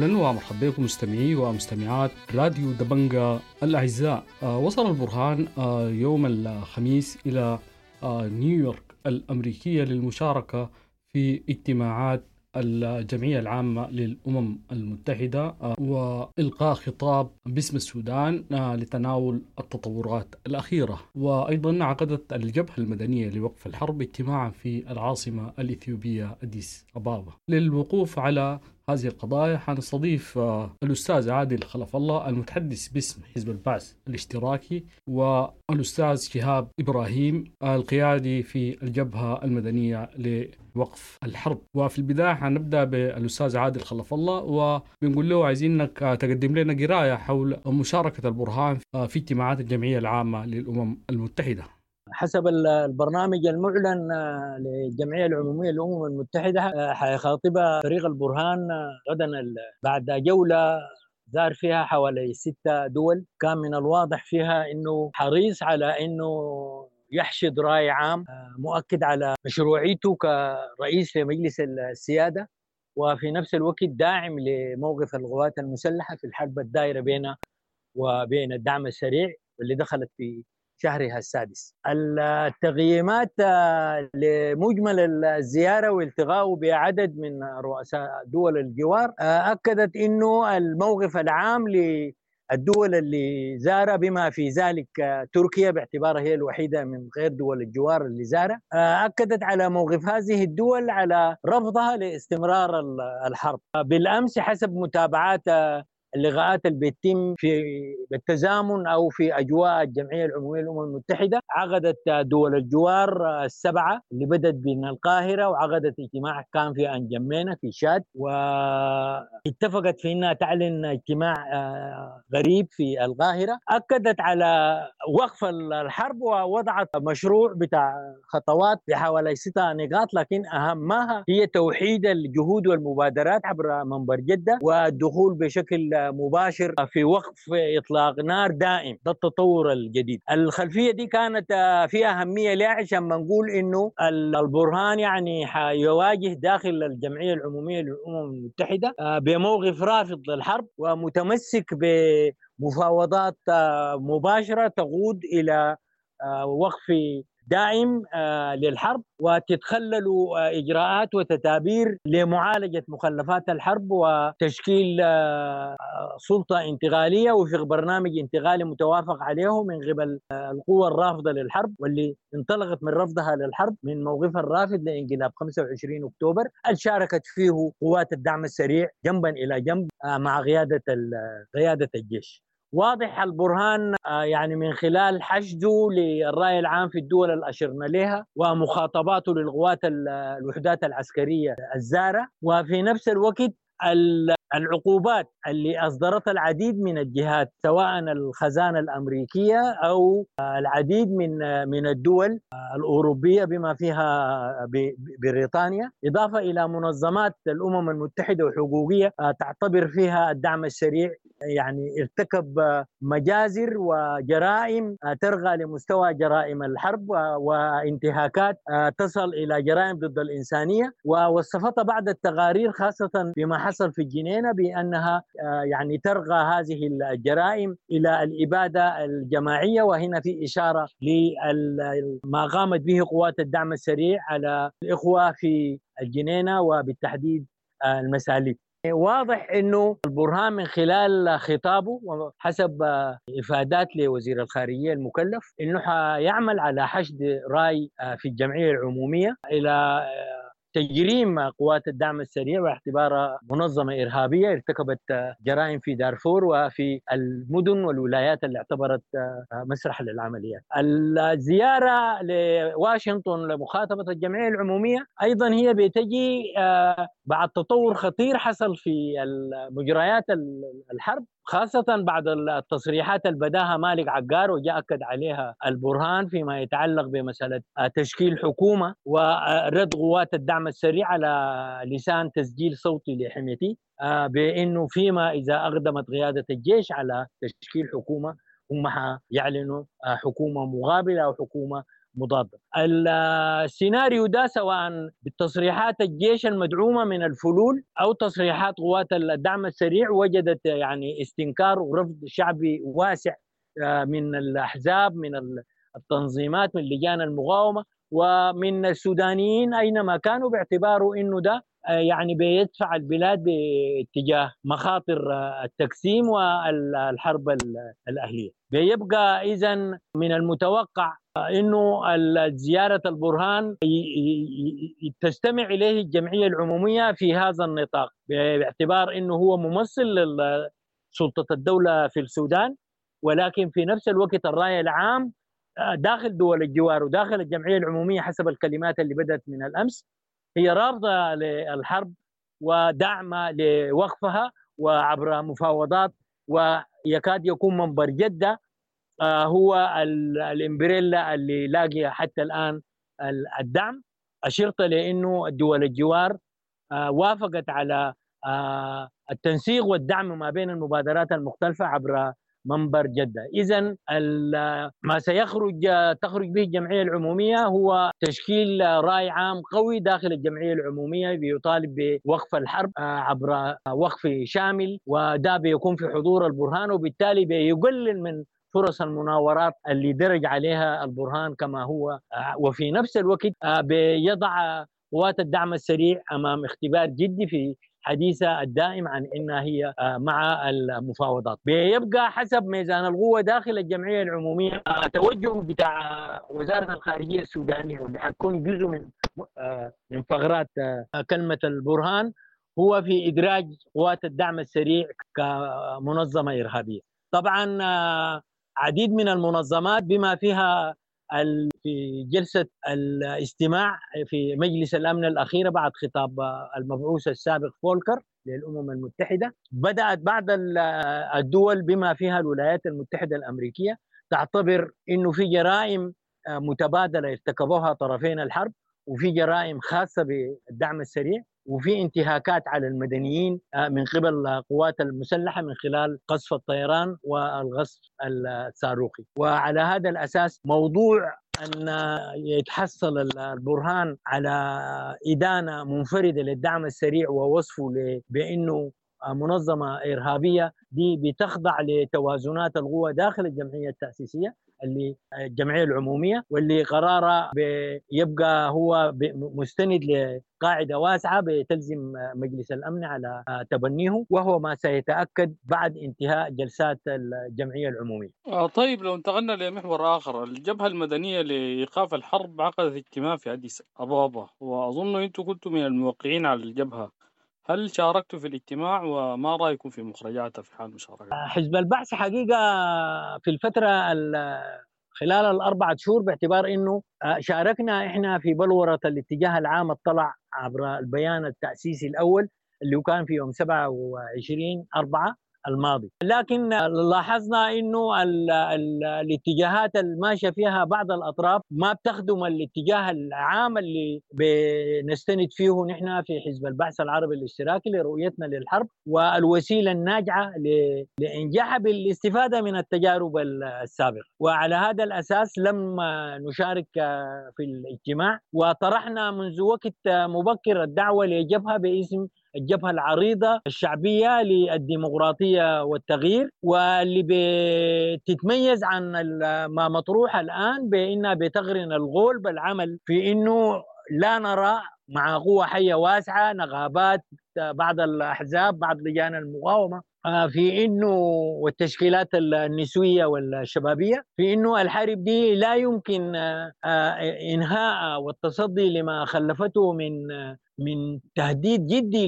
أهلا ومرحبا بكم مستمعي ومستمعات راديو دبنجا الأعزاء. آه وصل البرهان آه يوم الخميس إلى آه نيويورك الأمريكية للمشاركة في اجتماعات الجمعية العامة للأمم المتحدة وإلقاء خطاب باسم السودان لتناول التطورات الأخيرة. وأيضا عقدت الجبهة المدنية لوقف الحرب اجتماعا في العاصمة الإثيوبية أديس أبابا. للوقوف على هذه القضايا حنستضيف الأستاذ عادل خلف الله المتحدث باسم حزب البعث الاشتراكي والأستاذ شهاب إبراهيم القيادي في الجبهة المدنية لوقف الحرب. وفي البداية حنبدأ بالأستاذ عادل خلف الله وبنقول له عايزينك تقدم لنا قراية حول مشاركة البرهان في اجتماعات الجمعية العامة للأمم المتحدة. حسب البرنامج المعلن للجمعيه العمومية للامم المتحدة حيخاطبها فريق البرهان غدا بعد جولة زار فيها حوالي ستة دول. كان من الواضح فيها إنه حريص على إنه يحشد رأي عام مؤكد على مشروعيته كرئيس لمجلس السيادة. وفي نفس الوقت داعم لموقف القوات المسلحة في الحرب الدائرة بينها وبين الدعم السريع واللي دخلت في شهرها السادس. التقييمات لمجمل الزيارة والتقاء بعدد من رؤساء دول الجوار أكدت أنه الموقف العام للدول اللي زارها بما في ذلك تركيا باعتبارها هي الوحيدة من غير دول الجوار اللي زارها أكدت على موقف هذه الدول على رفضها لاستمرار الحرب. بالأمس حسب متابعات اللقاءات اللي بتتم في بالتزامن أو في أجواء الجمعية العمومية للأمم المتحدة. عقدت دول الجوار السبعة اللي بدأت من القاهرة وعقدت اجتماع كان في أنجمينا في شاد. واتفقت في إنها تعلن اجتماع غريب في القاهرة. أكدت على وقف الحرب ووضعت مشروع بتاع خطوات بحوالي ستة نقاط لكن أهمها هي توحيد الجهود والمبادرات عبر منبر جدة والدخول بشكل مباشر في وقف إطلاق نار دائم ده التطور الجديد. الخلفية دي كانت في أهمية لها عشان ما نقول إنه البرهان يعني حيواجه داخل الجمعية العمومية للأمم المتحدة بموقف رافض للحرب ومتمسك بمفاوضات مباشرة تقود إلى وقف دائم للحرب وتتخلل إجراءات وتدابير لمعالجة مخلفات الحرب وتشكيل سلطة انتقالية وفق برنامج انتقالي متوافق عليه من قبل القوى الرافضة للحرب واللي انطلقت من رفضها للحرب من موقفها الرافض لإنقلاب 25 أكتوبر شاركت فيه قوات الدعم السريع جنبا إلى جنب مع قيادة قيادة الجيش. واضح البرهان يعني من خلال حشده للرأي العام في الدول اللي أشرنا لها ومخاطباته للقوات الوحدات العسكرية الزارة. وفي نفس الوقت العقوبات اللي أصدرتها العديد من الجهات سواء الخزانة الأمريكية أو العديد من من الدول الأوروبية بما فيها بريطانيا إضافة إلى منظمات الأمم المتحدة وحقوقية تعتبر فيها الدعم السريع يعني ارتكب مجازر وجرائم ترغى لمستوى جرائم الحرب وانتهاكات تصل إلى جرائم ضد الإنسانية ووصفتها بعض التقارير خاصة بما حصل في الجنينه بأنها يعني ترغى هذه الجرائم إلى الإبادة الجماعية وهنا في إشارة لما قامت به قوات الدعم السريع على الإخوة في الجنينة وبالتحديد المساليب. واضح إنه البرهان من خلال خطابه وحسب إفادات لوزير الخارجية المكلف إنه حيعمل على حشد رأي في الجمعية العمومية إلى تجريم قوات الدعم السريع باعتبارها منظمة إرهابية ارتكبت جرائم في دارفور وفي المدن والولايات اللي اعتبرت مسرح للعمليات الزيارة لواشنطن لمخاطبة الجمعية العمومية أيضا هي بتجي بعد تطور خطير حصل في مجريات الحرب. خاصة بعد التصريحات اللي بداها مالك عقار وجاء أكد عليها البرهان فيما يتعلق بمسألة تشكيل حكومة ورد قوات الدعم السريع على لسان تسجيل صوتي لحميتي بأنه فيما إذا أقدمت قيادة الجيش على تشكيل حكومة هم يعلنوا حكومة مقابلة أو حكومة مضادة. السيناريو ده سواء بالتصريحات الجيش المدعومة من الفلول أو تصريحات قوات الدعم السريع وجدت يعني استنكار ورفض شعبي واسع آه، من الأحزاب من التنظيمات من لجان المقاومة ومن السودانيين أينما كانوا باعتباره إنه ده آه، يعني بيدفع البلاد باتجاه مخاطر آه، التقسيم والحرب الأهلية. بيبقى اذا من المتوقع إنه زيارة البرهان تستمع إليه الجمعية العمومية في هذا النطاق باعتبار إنه هو ممثل لسلطه الدولة في السودان ولكن في نفس الوقت الرأي العام آه، داخل دول الجوار وداخل الجمعية العمومية حسب الكلمات اللي بدأت من الأمس. هي رافضة للحرب ودعم لوقفها وعبر مفاوضات ويكاد يكون منبر جدة. آه، هو الإمبريلا اللي لاقي حتى الآن الدعم. أشرت لإنه الدول الجوار آه، وافقت على آه، التنسيق والدعم ما بين المبادرات المختلفة عبر منبر جدة. إذا ما سيخرج تخرج به الجمعية العمومية هو تشكيل رأي عام قوي داخل الجمعية العمومية بيطالب بوقف الحرب عبر وقف شامل وده بيكون في حضور البرهان وبالتالي بيقلل من فرص المناورات اللي درج عليها البرهان كما هو آه، وفي نفس الوقت آه، بيضع قوات الدعم السريع أمام اختبار جدي في حديثها الدائم عن إنها هي آه، مع المفاوضات. بيبقى حسب ميزان القوة داخل الجمعية العمومية توجه بتاع وزارة الخارجية السودانية واللي حتكون جزء من من ثغرات كلمة البرهان هو في إدراج قوات الدعم السريع كمنظمة إرهابية. طبعا عديد من المنظمات بما فيها في جلسة الاستماع في مجلس الأمن الأخيرة بعد خطاب المبعوث السابق فولكر للأمم المتحدة. بدأت بعض الدول بما فيها الولايات المتحدة الأمريكية تعتبر أنه في جرائم متبادلة ارتكبوها طرفين الحرب وفي جرائم خاصة بالدعم السريع. وفي انتهاكات على المدنيين آه، من قبل القوات المسلحة من خلال قصف الطيران والغصب الصاروخي. وعلى هذا الأساس موضوع أن يتحصل البرهان على إدانة منفردة للدعم السريع ووصفه بأنه منظمة إرهابية دي بتخضع لتوازنات القوى داخل الجمعية التأسيسية. اللي الجمعية العمومية واللي قراره يبقى هو مستند لقاعدة واسعة بتلزم مجلس الأمن على تبنيه وهو ما سيتأكد بعد انتهاء جلسات الجمعية العمومية. آه طيب لو انتقلنا لمحور آخر الجبهة المدنية لإيقاف الحرب عقدت اجتماع في أديس أبابا وأظن أنتم كنتم من الموقعين على الجبهة هل شاركتوا في الاجتماع وما رأيكم في مخرجاته في حال مشاركة؟ حزب البعث حقيقة في الفترة خلال الأربعة شهور باعتبار إنه آه، شاركنا إحنا في بلورة الاتجاه العام الطلع عبر البيان التأسيسي الأول اللي كان في يوم 27 4 الماضي. لكن لاحظنا إنه ال ال الاتجاهات الماشيه فيها بعض الأطراف ما بتخدم الاتجاه العام اللي بنستند فيه نحن في حزب البعث العربي الاشتراكي لرؤيتنا للحرب والوسيلة الناجعة لانجاحها بالاستفادة من التجارب السابقة. وعلى هذا الأساس لم نشارك في الاجتماع وطرحنا منذ وقت مبكر الدعوة لجبهة باسم الجبهة العريضة الشعبية للديمقراطية والتغيير واللي بتتميز عن ما مطروح الآن بإنها بتغرن الغول بالعمل في إنه لا نرى مع قوة حية واسعة نغابات بعض الأحزاب بعض لجان المقاومة آه، في إنه والتشكيلات النسوية والشبابية في إنه الحرب دي لا يمكن آه، آه، انهاء والتصدي لما خلفته من من تهديد جدي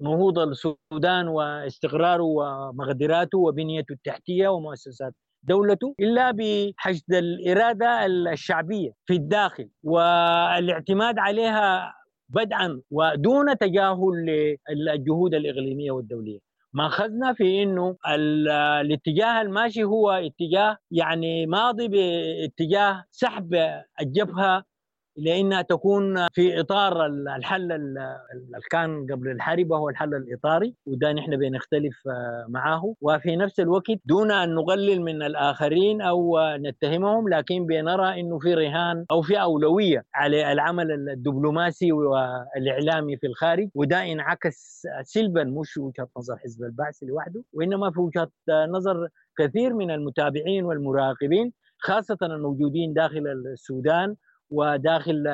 لنهوض السودان واستقراره ومقدراته وبنيته التحتية ومؤسسات دولته إلا بحشد الإرادة الشعبية في الداخل والاعتماد عليها بدءا ودون تجاهل للجهود الإقليمية والدولية. ماخذنا في إنه الاتجاه الماشي هو اتجاه يعني ماضي باتجاه سحب الجبهه لانها تكون في إطار الحل اللي كان قبل الحرب وهو الحل الإطاري وده نحن بنختلف معه. وفي نفس الوقت دون أن نقلل من الآخرين أو نتهمهم لكن بنرى إنه في رهان أو في أولوية على العمل الدبلوماسي والإعلامي في الخارج. وده انعكس سلبا مش وجهة نظر حزب البعث لوحده وإنما في وجهة نظر كثير من المتابعين والمراقبين خاصة الموجودين داخل السودان وداخل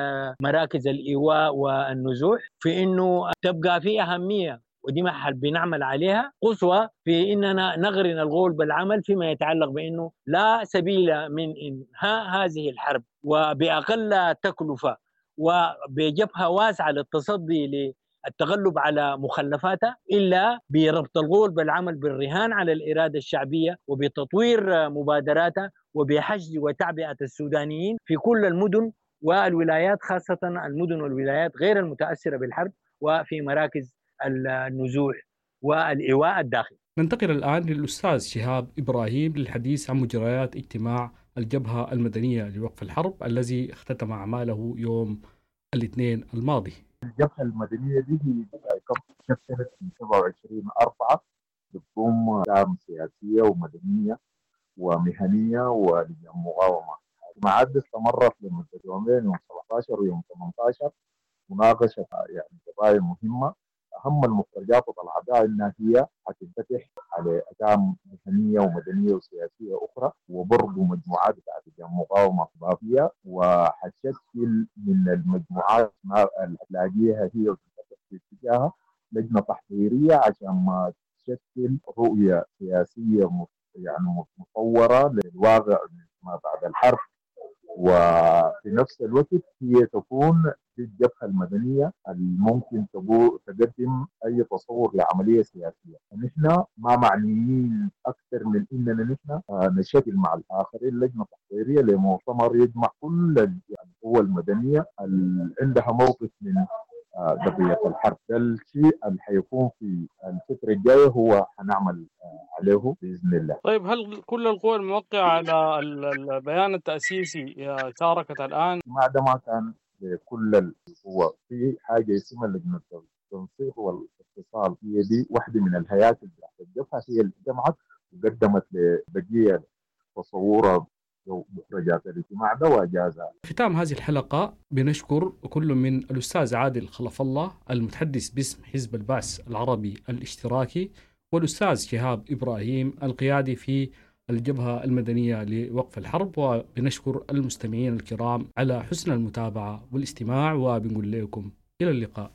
مراكز الإيواء والنزوح في إنه تبقى في أهمية ودي ما بنعمل عليها. قصوى في إننا نغرن الغول بالعمل فيما يتعلق بإنه لا سبيل من إنهاء هذه الحرب وبأقل تكلفة وبجبهة واسعة للتصدي للتغلب على مخلفاتها إلا بربط الغول بالعمل بالرهان على الإرادة الشعبية وبتطوير مبادراتها وبحشد وتعبئة السودانيين في كل المدن والولايات خاصة المدن والولايات غير المتأثرة بالحرب وفي مراكز النزوح والإيواء الداخلي. ننتقل الآن للأستاذ شهاب إبراهيم للحديث عن مجريات اجتماع الجبهة المدنية لوقف الحرب الذي اختتم أعماله يوم الاثنين الماضي. الجبهة المدنية دي هي كبسنت في 27 أربعة بتقوم دعم سياسية ومدنية ومهنية ولجان مقاومة. الاجتماعات دي استمرت لمده يومين يوم 17 ويوم 18 مناقشة يعني قضايا مهمة. أهم المخرجات وطلعتها إنها هي حتنفتح على اجام مهنية ومدنية وسياسية أخرى وبرضه مجموعات بتاعت مقاومه اضافيه وحتشكل من المجموعات اللي هتلاقيها هي وتنفتح في اتجاهها لجنة تحضيرية عشان ما تشكل رؤية سياسية يعني مصوره للواقع ما بعد الحرب. وفي نفس الوقت هي تكون في الجبهة المدنية الممكن تقدم أي تصور لعملية سياسية، فنحن ما معنيين أكثر من إننا نحن نشكل مع الآخرين لجنة تحضيرية لمؤتمر يجمع كل القوى المدنية اللي عندها موقف من قضيه الحرب ده الشيء اللي حيكون في الفترة الجايه هو حنعمل عليه بإذن الله. طيب هل كل القوى الموقعة على البيان التأسيسي شاركت الآن؟ ما ده ما كان لكل القوى في حاجة اسمها لجنة التنسيق والاتصال هي دي واحدة من الهياكل بتاعت الجبهه هي اللي جمعت وقدمت لبقية تصورها مخرجات الاجتماع ده واجازها. ختام هذه الحلقة بنشكر كل من الأستاذ عادل خلف الله المتحدث باسم حزب البعث العربي الاشتراكي والأستاذ شهاب إبراهيم القيادي في الجبهة المدنية لوقف الحرب وبنشكر المستمعين الكرام على حسن المتابعة والاستماع وبنقول لكم إلى اللقاء.